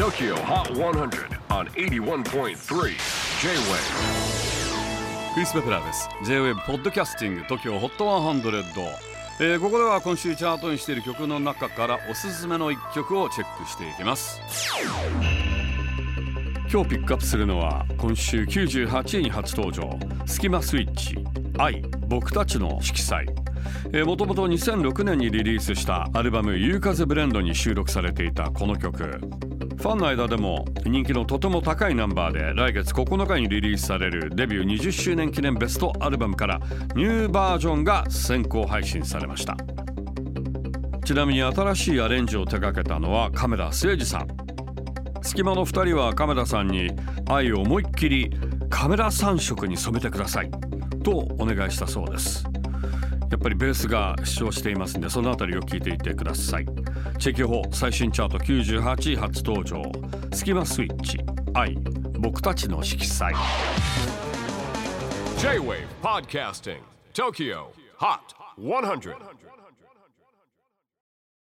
TOKYO HOT 100 on 81.3 J-WAVE クリス・ベプラーです。J-WAVE ポッドキャスティング TOKYO HOT 100、えー、ここでは今週チャートにしている曲の中からおすすめの一曲をチェックしていきます。今日ピックアップするのは今週98位に初登場。スキマスイッチ愛僕たちの色彩。もともと2006年にリリースしたアルバム「夕風ブレンド」に収録されていたこの曲。ファンの間でも人気のとても高いナンバーで来月9日にリリースされるデビュー20周年記念ベストアルバムからニューバージョンが先行配信されました。ちなみに新しいアレンジを手掛けたのはカメラ誠司さん。隙間の2人はカメラさんに愛を思いっきりカメラ3色に染めてくださいとお願いしたそうです。やっぱりベースが主張していますんでそのあたりを聞いていてください。チェキホー最新チャート98位初登場。スキマスイッチ愛僕たちの色彩。J-WAVE PODCASTING TOKYO HOT 100